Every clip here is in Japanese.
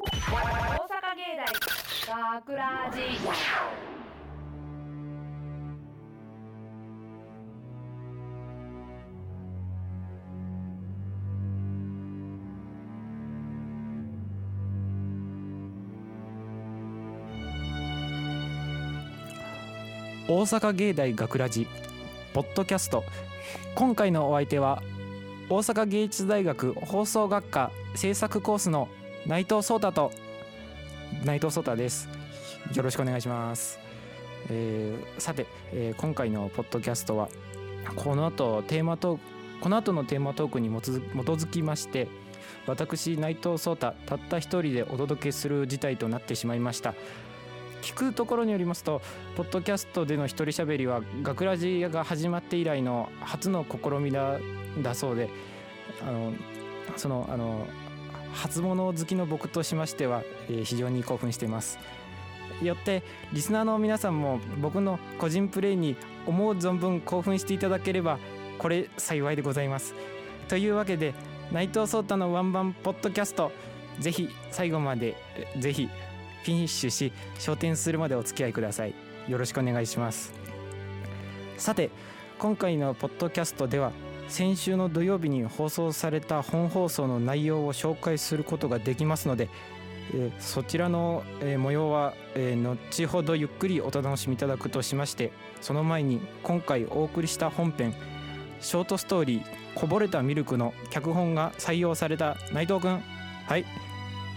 大阪芸大学ラジ大阪芸大学ラジポッドキャスト。今回のお相手は大阪芸術大学放送学科制作コースの内藤壮太と内藤壮太です。よろしくお願いします、えーさて、えー今回のポッドキャストはこの後テーマトークこの後のテーマトークに基づ基づきまして私内藤壮太たった一人でお届けする事態となってしまいました。聞くところによりますとポッドキャストでの一人喋りは学ラジが始まって以来の初の試みだだそうであのそのあの初物好きの僕としましては、えー非常に興奮しています。よってリスナーの皆さんも僕の個人プレイに思う存分興奮していただければこれ幸いでございます。というわけで内藤壮太のワンバンポッドキャストぜひ最後までぜひフィニッシュし昇天するまでお付き合いください。よろしくお願いします。さて今回のポッドキャストでは先週の土曜日に放送された本放送の内容を紹介することができますので、えそちらの、えー模様は、え後ほどゆっくりお楽しみいただくとしましてその前に今回お送りした本編ショートストーリー「こぼれたミルク」の脚本が採用された内藤くんはい、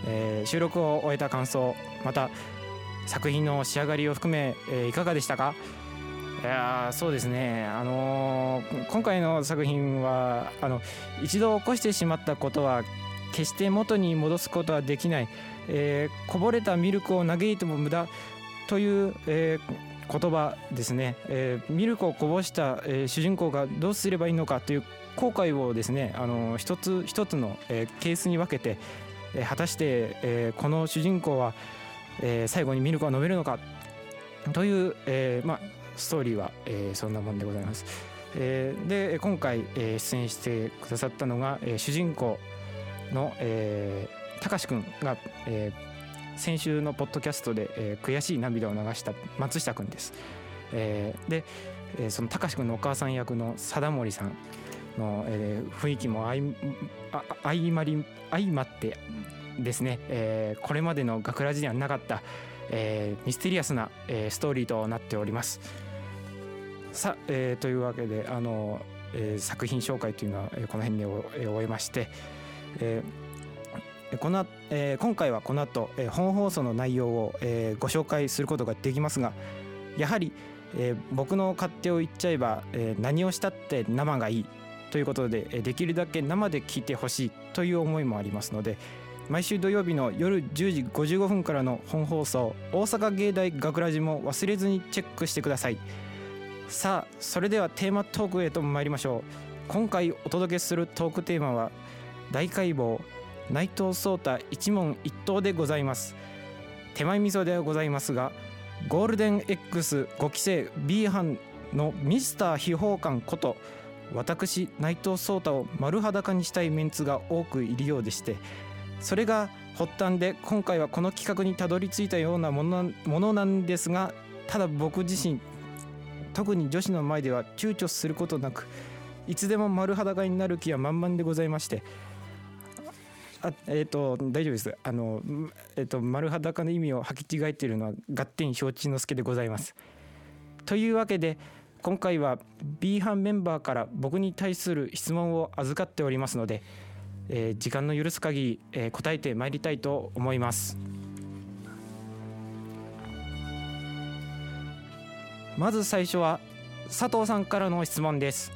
えー収録を終えた感想また作品の仕上がりを含め、えーいかがでしたか？いやそうですね、あのー今回の作品はあの一度起こしてしまったことは決して元に戻すことはできない、えーこぼれたミルクを嘆いても無駄という、えー言葉ですね、えーミルクをこぼした、えー主人公がどうすればいいのかという後悔をですね、あの一つ一つの、えーケースに分けて、えー果たして、えーこの主人公は、えー最後にミルクを飲めるのかという、えーまあ、ストーリーは、えーそんなもんでございます。えーで今回、えー出演してくださったのが、えー主人公の、えー、たかしくんが、えー先週のポッドキャストで、えー悔しい涙を流した松下くんです。えーで、えーそのたかしくんのお母さん役の貞森さんの、えー雰囲気も相あ相まり相まってですね、えーこれまでの学ラジにはなかった、えーミステリアスな、えーストーリーとなっております。さあ、えーというわけであの、えー作品紹介というのは、えーこの辺でえー終えまして、えーこのえー今回はこの後、えー本放送の内容を、えーご紹介することができますがやはり、えー僕の勝手を言っちゃえば、えー何をしたって生がいいということで、えーできるだけ生で聞いてほしいという思いもありますので毎週土曜日の夜10時55分からの本放送大阪芸大学ラジも忘れずにチェックしてください。さあそれではテーマトークへと参りましょう。今回お届けするトークテーマは大解剖内藤壮太一問一答でございます。手前味噌ではございますがゴールデン X5 期生 B 班のミスター秘宝館こと私内藤壮太を丸裸にしたいメンツが多くいるようでしてそれが発端で今回はこの企画にたどり着いたようなものなものなんですがただ僕自身特に女子の前では躊躇することなくいつでも丸裸になる気は満々でございましてあえっ、と大丈夫です。あの、えっと丸裸の意味を履き違えているのはガッテン承知の助でございます。というわけで今回は B 班メンバーから僕に対する質問を預かっておりますので、えー時間の許す限り、えー答えてまいりたいと思います。まず最初は佐藤さんからの質問です。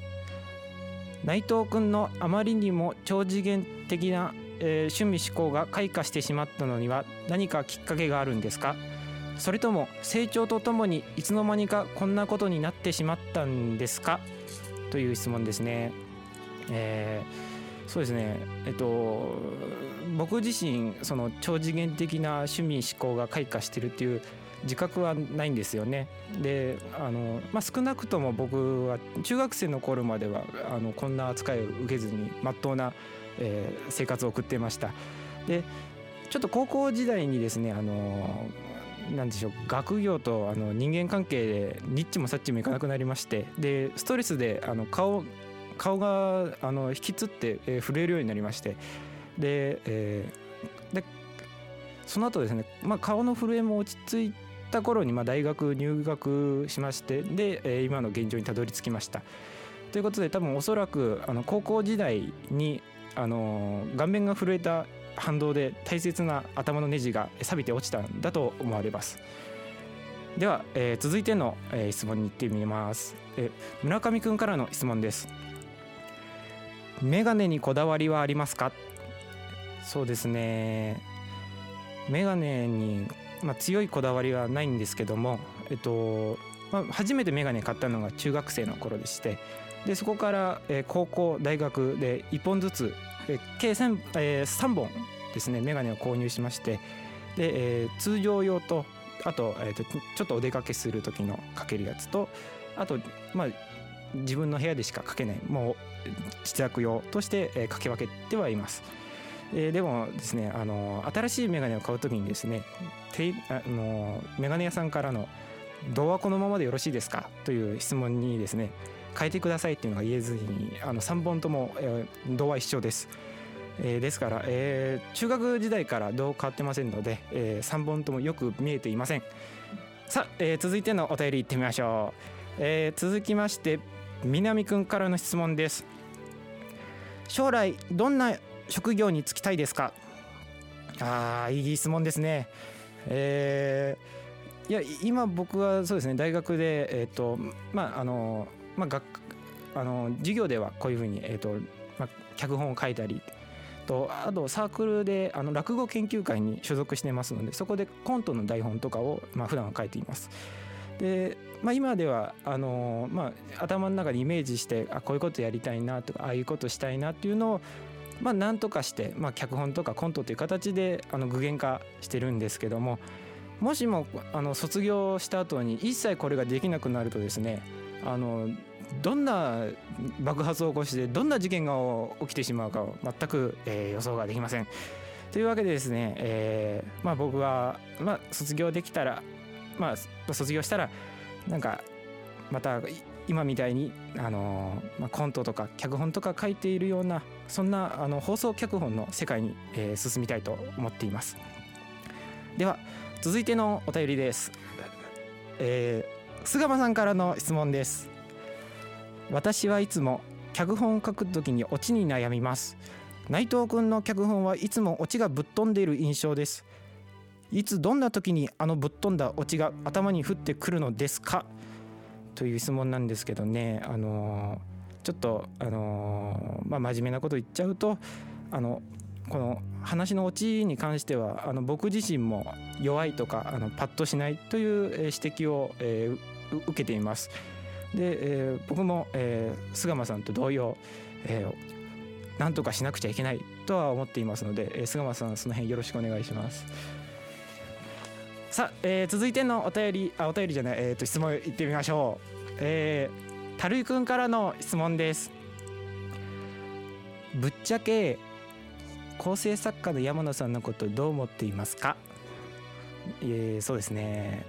内藤君のあまりにも超次元的な、えー趣味思考が開花してしまったのには何かきっかけがあるんですか？それとも成長とともにいつの間にかこんなことになってしまったんですか？という質問ですね。えーそうですね。えっと僕自身その超次元的な趣味思考が開花してるっていう自覚はないんですよね。であの、まあ、少なくとも僕は中学生の頃まではあのこんな扱いを受けずにまっとうな、えー生活を送ってました。でちょっと高校時代にですねあのなんでしょう学業とあの人間関係でニッチもサッチもいかなくなりましてでストレスであの顔顔があの引きつって、えー、震えるようになりましてで,、えー、でその後ですね、まあ、顔の震えも落ち着いた頃にまあ大学入学しましてで、えー、今の現状にたどり着きました。ということで多分おそらくあの高校時代にあの顔面が震えた反動で大切な頭のネジが錆びて落ちたんだと思われます。では、えー、続いての、えー、質問に行ってみます、えー、村上くんからの質問です。メガネにこだわりはありますか？そうですね。メガネに、まあ、強いこだわりはないんですけどもえっと、まあ、初めてメガネ買ったのが中学生の頃でしてでそこから、えー、高校大学で1本ずつえ計 3,、えー、3本ですねメガネを購入しましてで、えー、通常用とあと,、えーと、ちょっとお出かけする時のかけるやつとあとまあ自分の部屋でしかかけないもう自宅用として、えー、かけ分けてはいます。えー、でもですねあの新しいメガネを買う時にですねてあのメガネ屋さんからの「童話このままでよろしいですか?」という質問にですね変えてくださいっていうのが言えずにあの3本とも、えー、童話一緒です。えー、ですから、えー、中学時代からどう変わってませんので、えー、3本ともよく見えていませんさあ、えー、続いてのお便りいってみましょう、えー、続きまして南くんからの質問です将来どんな職業に就きたいですか？あーいい質問ですねえー、いや今僕はそうですね大学でえっ、ー、とまああのまあ学あの授業ではこういうふうにえっ、ー、とまあ脚本を書いたりとあとサークルであの落語研究会に所属してますのでそこでコントの台本とかをまあ普段は書いています。で、まあ、今ではあの、まあ、頭の中でイメージしてあこういうことやりたいなとかああいうことしたいなっていうのをまあ、なんとかして、まあ、脚本とかコントという形であの具現化してるんですけどももしもあの卒業した後に一切これができなくなるとですねあのどんな爆発を起こしてどんな事件が起きてしまうかを全く、えー、予想ができません。というわけでですね、えーまあ、僕は、まあ、卒業できたら、まあ、卒業したらなんかまた今みたいに、あのまあ、コントとか脚本とか書いているようなそんなあの放送脚本の世界に、えー、進みたいと思っています。では続いてのお便りです。えー、菅間さんからの質問です。私はいつも脚本を書くときにオチに悩みます内藤君の脚本はいつもオチがぶっ飛んでいる印象ですいつどんな時にあのぶっ飛んだオチが頭に降ってくるのですか？という質問なんですけどねあのー、ちょっとあのー、まあ真面目なこと言っちゃうとあのこの話のオチに関してはあの僕自身も弱いとかあのパッとしないという指摘を、えー、受けています。で、えー、僕も、えー、菅間さんと同様、えー、なんとかしなくちゃいけないとは思っていますので、えー、菅間さんその辺よろしくお願いします。さあ、えー、続いてのお便りあお便りじゃない、えーと、質問いってみましょう。えー、たるいくんからの質問です。ぶっちゃけ構成作家の山野さんのことどう思っていますか、えー、そうですね。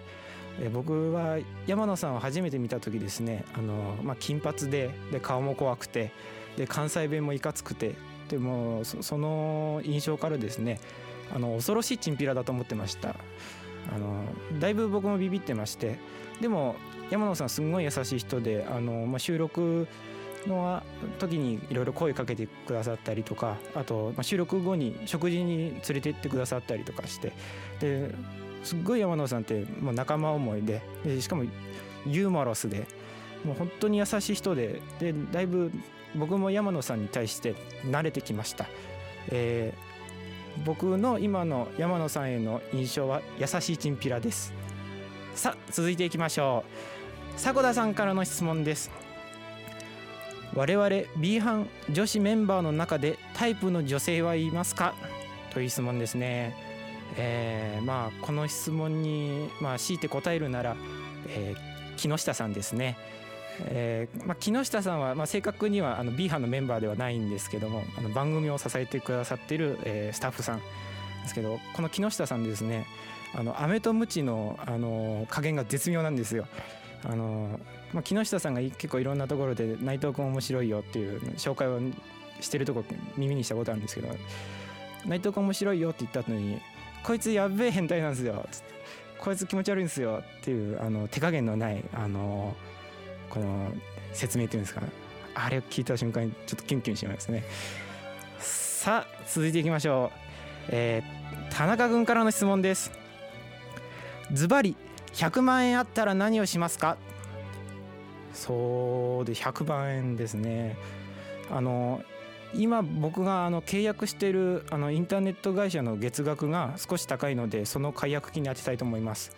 え僕は山野さんを初めて見た時ですね。あの、まあ、金髪でで顔も怖くてで関西弁もいかつくてでもその印象からですねあの恐ろしいチンピラだと思ってました。あのだいぶ僕もビビってましてでも山野さんすんごい優しい人であの、まあ、収録の時にいろいろ声かけてくださったりとかあと、まあ、収録後に食事に連れて行ってくださったりとかしてですっごい山野さんってもう仲間思いででしかもユーモラスでもう本当に優しい人ででだいぶ僕も山野さんに対して慣れてきました、えー、僕の今の山野さんへの印象は優しいチンピラです。さあ続いていきましょう。迫田さんからの質問です。我々 B 班女子メンバーの中でタイプの女性はいますか？という質問ですね。えー、まあこの質問にまあ強いて答えるなら、えー、木下さんですね。えーまあ、木下さんは、まあ、正確にはあの B 班のメンバーではないんですけどもあの番組を支えてくださっている、えー、スタッフさんですけどこの木下さんですねあの飴とムチのあの加減が絶妙なんですよ。あのまあ、木下さんが結構いろんなところで内藤君面白いよっていう紹介をしてるとこ耳にしたことあるんですけど内藤君面白いよって言った後にこいつやべえ変態なんですよこいつ気持ち悪いんですよっていうあの手加減のないあのこの説明っていうんですかあれを聞いた瞬間にちょっとキュンキュンしますね。さあ続いていきましょう、えー、田中君からの質問です。ズバリ100万円あったら何をしますか？そうで100万円ですね。あの今僕があの契約しているあのインターネット会社の月額が少し高いのでその解約金に当てたいと思います。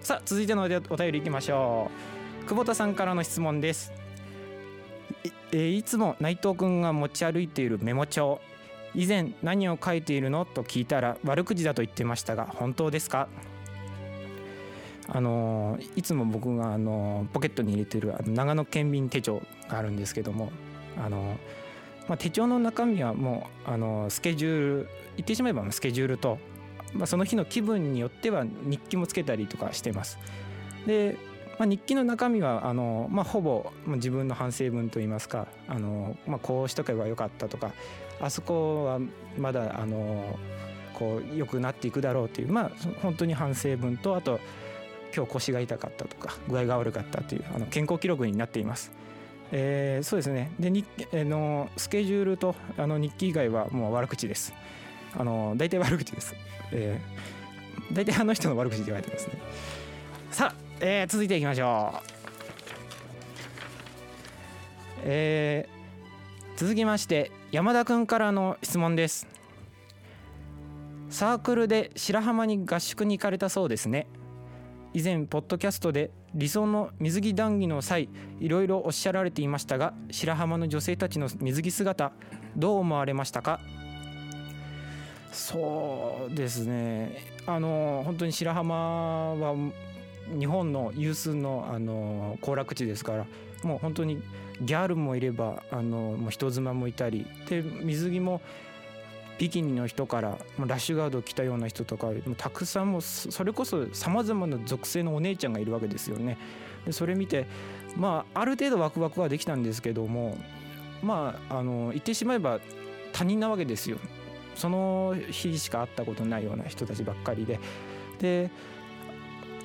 さあ続いてのお便りいきましょう。久保田さんからの質問です。い,、え、いつも内藤君が持ち歩いているメモ帳。以前何を書いているのと聞いたら悪口だと言ってましたが本当ですか？あのいつも僕があのポケットに入れてるあの長野県民手帳があるんですけどもあの、まあ、手帳の中身はもうあのスケジュール言ってしまえばスケジュールと、まあ、その日の気分によっては日記もつけたりとかしてます。で、まあ、日記の中身はあの、まあ、ほぼ自分の反省文といいますかあの、まあ、こうしとけばよかったとかあそこはまだあのこう良くなっていくだろうというまあ本当に反省文とあと今日腰が痛かったとか具合が悪かったというあの健康記録になっています。えー、そうですねで日、えー、のスケジュールとあの日記以外はもう悪口です。あの大体悪口です。えー、大体あの人の悪口で言われてますね。さあ、えー、続いていきましょう。えー、続きまして山田君からの質問です。サークルで白浜に合宿に行かれたそうですね。以前ポッドキャストで理想の水着談義の際いろいろおっしゃられていましたが白浜の女性たちの水着姿どう思われましたか？そうですねあの本当に白浜は日本の有数のあの行楽地ですからもう本当にギャルもいればあのもう人妻もいたりで水着もビキニの人からラッシュガードを着たような人とかたくさんもそれこそさまざまな属性のお姉ちゃんがいるわけですよね。でそれ見てまあある程度ワクワクはできたんですけどもまああの言ってしまえば他人なわけですよ。その日しか会ったことないような人たちばっかりで。で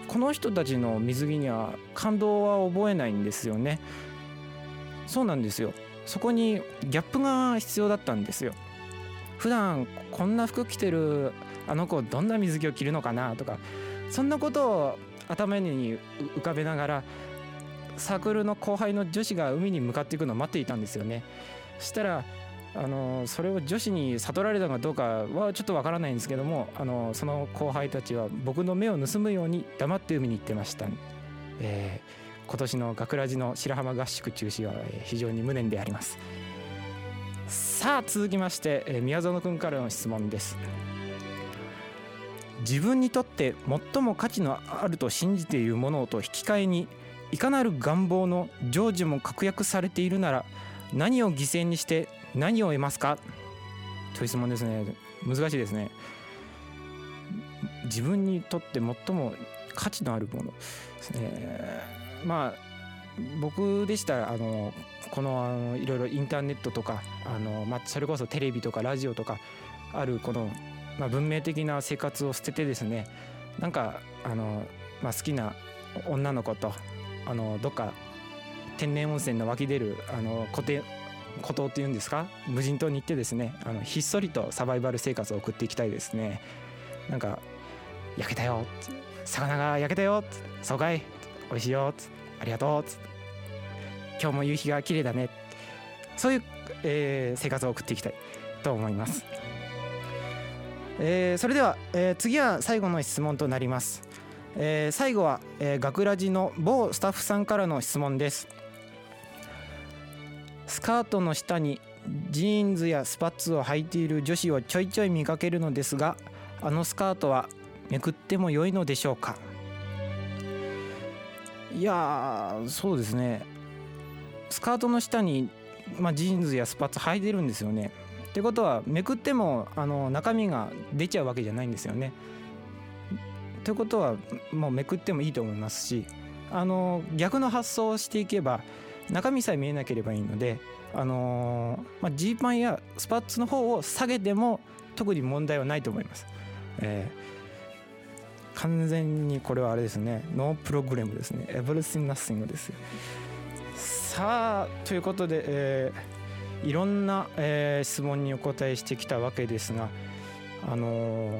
この人たちの水着には感動は覚えないんですよね。そうなんですよ。そこにギャップが必要だったんですよ。普段こんな服着てるあの子どんな水着を着るのかなとかそんなことを頭に浮かべながらサークルの後輩の女子が海に向かっていくのを待っていたんですよね。そしたらあのそれを女子に悟られたかどうかはちょっとわからないんですけどもあのその後輩たちは僕の目を盗むように黙って海に行ってました、えー、今年の学ラジの白浜合宿中止は非常に無念であります。さあ続きまして、え宮園君からの質問です自分にとって最も価値のあると信じているものと引き換えにいかなる願望の成就も確約されているなら何を犠牲にして何を得ますか？という質問ですね。難しいですね。自分にとって最も価値のあるものですね。まあ僕でしたらあのこのあのいろいろインターネットとかあの、まあ、それこそテレビとかラジオとかあるこの、まあ、文明的な生活を捨ててですねなんかあの、まあ、好きな女の子とあのどっか天然温泉の湧き出るあの固定孤島っていうんですか？無人島に行ってですねあのひっそりとサバイバル生活を送っていきたいですね。なんか焼けたよ魚が焼けたよそうかい美味しいよありがとう今日も夕日が綺麗だねそういう、えー、生活を送っていきたいと思います、えー、それでは、えー、次は最後の質問となります、えー、最後は、えー、学ラジの某スタッフさんからの質問です。スカートの下にジーンズやスパッツを履いている女子をちょいちょい見かけるのですがあのスカートはめくっても良いのでしょうか？いやそうですね。スカートの下に、まあ、ジーンズやスパッツ履いてるんですよね。ってことはめくってもあの中身が出ちゃうわけじゃないんですよね。ということはもうめくってもいいと思いますしあの逆の発想をしていけば中身さえ見えなければいいのであのまあ、ジーパンやスパッツの方を下げても特に問題はないと思います。えー、完全にこれはあれですねノープログラムですねエブリシンナッシングですさあということで、えー、いろんな、えー、質問にお答えしてきたわけですがあのー、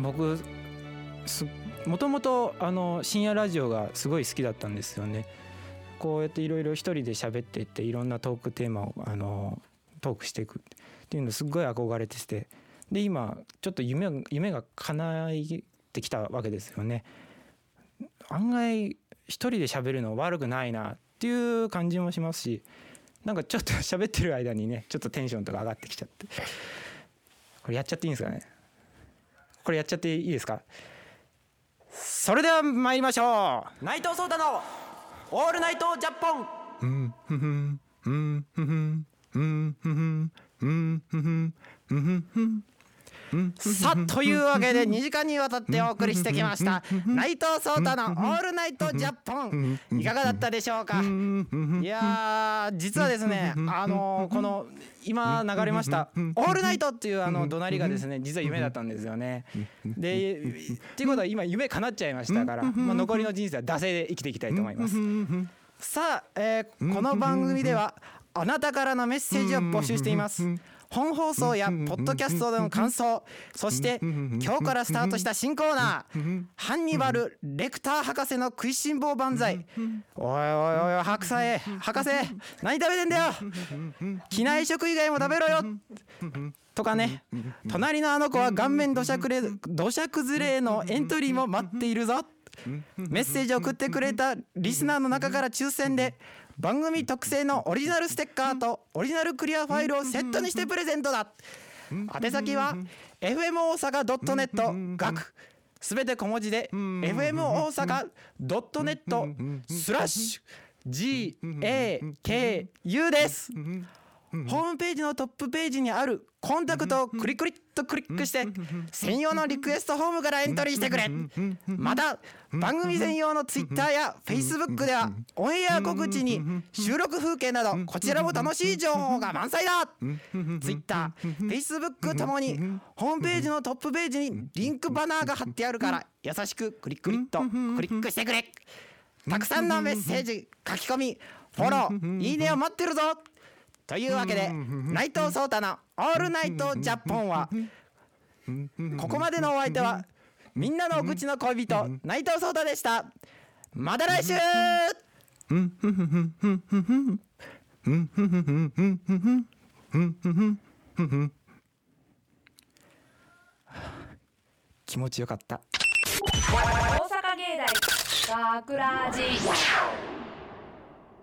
僕もともとあの深夜ラジオがすごい好きだったんですよね。こうやっていろいろ一人で喋っていっていろんなトークテーマをあのトークしていくっていうのすっごい憧れててで今ちょっと夢夢が叶ってきたわけですよね。案外一人で喋るの悪くないなっていう感じもしますしなんかちょっと喋ってる間にねちょっとテンションとか上がってきちゃって。これやっちゃっていいんですかね？これやっちゃっていいですか？それでは参りましょう。内藤壮太のオールナイトジャポン。うんふふん。うんふふん。うんふふん。うんふふん。うんふふん。さあというわけで2時間にわたってお送りしてきました内藤壮太の「オールナイトジャポン」いかがだったでしょうか？いや実はですねあのこの今流れました「オールナイト」っていうあの怒鳴りがですね実は夢だったんですよね。でっていうことは今夢叶っちゃいましたから、まあ、残りの人生は惰性で生きていきたいと思います。さあ、えー、この番組ではあなたからのメッセージを募集しています。本放送やポッドキャストでの感想そして今日からスタートした新コーナーハンニバル・レクター博士の食いしん坊万歳おいおいおい白菜博士何食べてんだよ機内食以外も食べろよとかね隣のあの子は顔面土砂崩れのエントリーも待っているぞメッセージを送ってくれたリスナーの中から抽選で番組特製のオリジナルステッカーとオリジナルクリアファイルをセットにしてプレゼントだ。宛先は fm 大阪 .net 学。すべて小文字で fm 大阪 .net スラッシュ GAKU です。ホームページのトップページにあるコンタクトをクリクリっとクリックして専用のリクエストフォームからエントリーしてくれ。また番組専用のツイッターやフェイスブックではオンエア告知に収録風景などこちらも楽しい情報が満載だ。ツイッターフェイスブックともにホームページのトップページにリンクバナーが貼ってあるから優しくクリックリッとクリックしてくれ。たくさんのメッセージ書き込みフォローいいねを待ってるぞというわけで内藤壮太の「オールナイトジャポン」はここまでのお相手はみんなのお口の恋人内藤壮太でした。また来週！気持ちよかった。大阪芸大学ラジ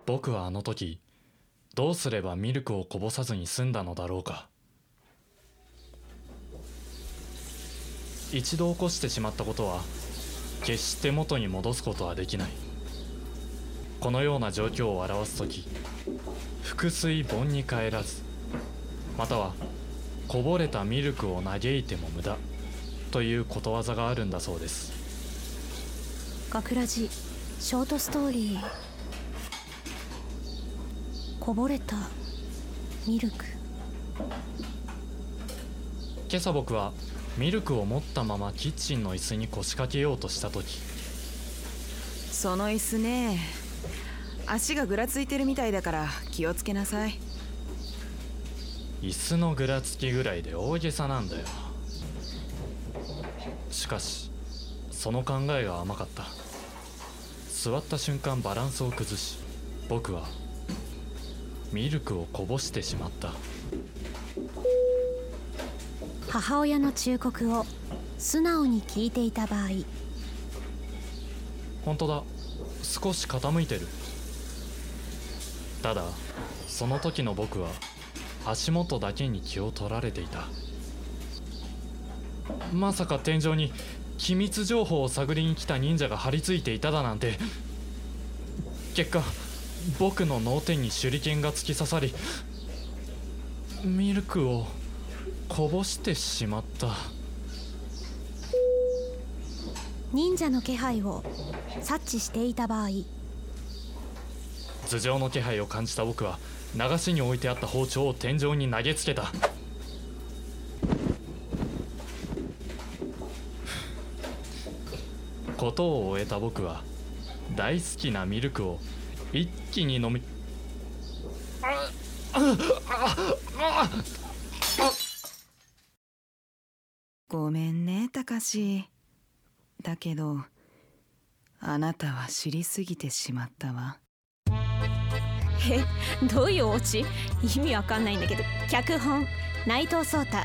僕はあの時どうすればミルクをこぼさずに済んだのだろうか。一度起こしてしまったことは決して元に戻すことはできない。このような状況を表す時腹水盆に帰らずまたはこぼれたミルクを嘆いても無駄ということわざがあるんだそうです。学ラジショートストーリー。こぼれた。ミルク。今朝僕はミルクを持ったままキッチンの椅子に腰掛けようとした時。その椅子ね。足がぐらついてるみたいだから気をつけなさい。椅子のぐらつきぐらいで大げさなんだよ。しかしその考えが甘かった。座った瞬間バランスを崩し僕はミルクをこぼしてしまった。母親の忠告を素直に聞いていた場合。本当だ。少し傾いてる。ただその時の僕は足元だけに気を取られていた。まさか天井に機密情報を探りに来た忍者が張り付いていただなんて。結果僕の脳天に手裏剣が突き刺さりミルクをこぼしてしまった。忍者の気配を察知していた場合。頭上の気配を感じた僕は流しに置いてあった包丁を天井に投げつけた。ことを終えた僕は大好きなミルクを一気に飲みごめんねたかしだけどあなたは知りすぎてしまったわえどういうオチ意味わかんないんだけど脚本内藤壮太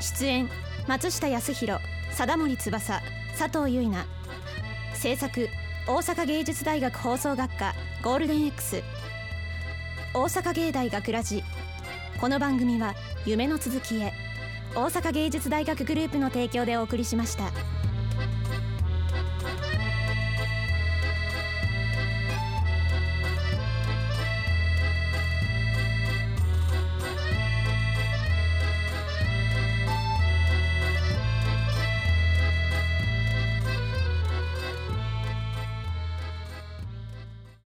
出演松下康弘貞森翼佐藤結菜制作大阪芸術大学放送学科ゴールデン X 大阪芸大学ラジ。この番組は夢の続きへ。大阪芸術大学グループの提供でお送りしました。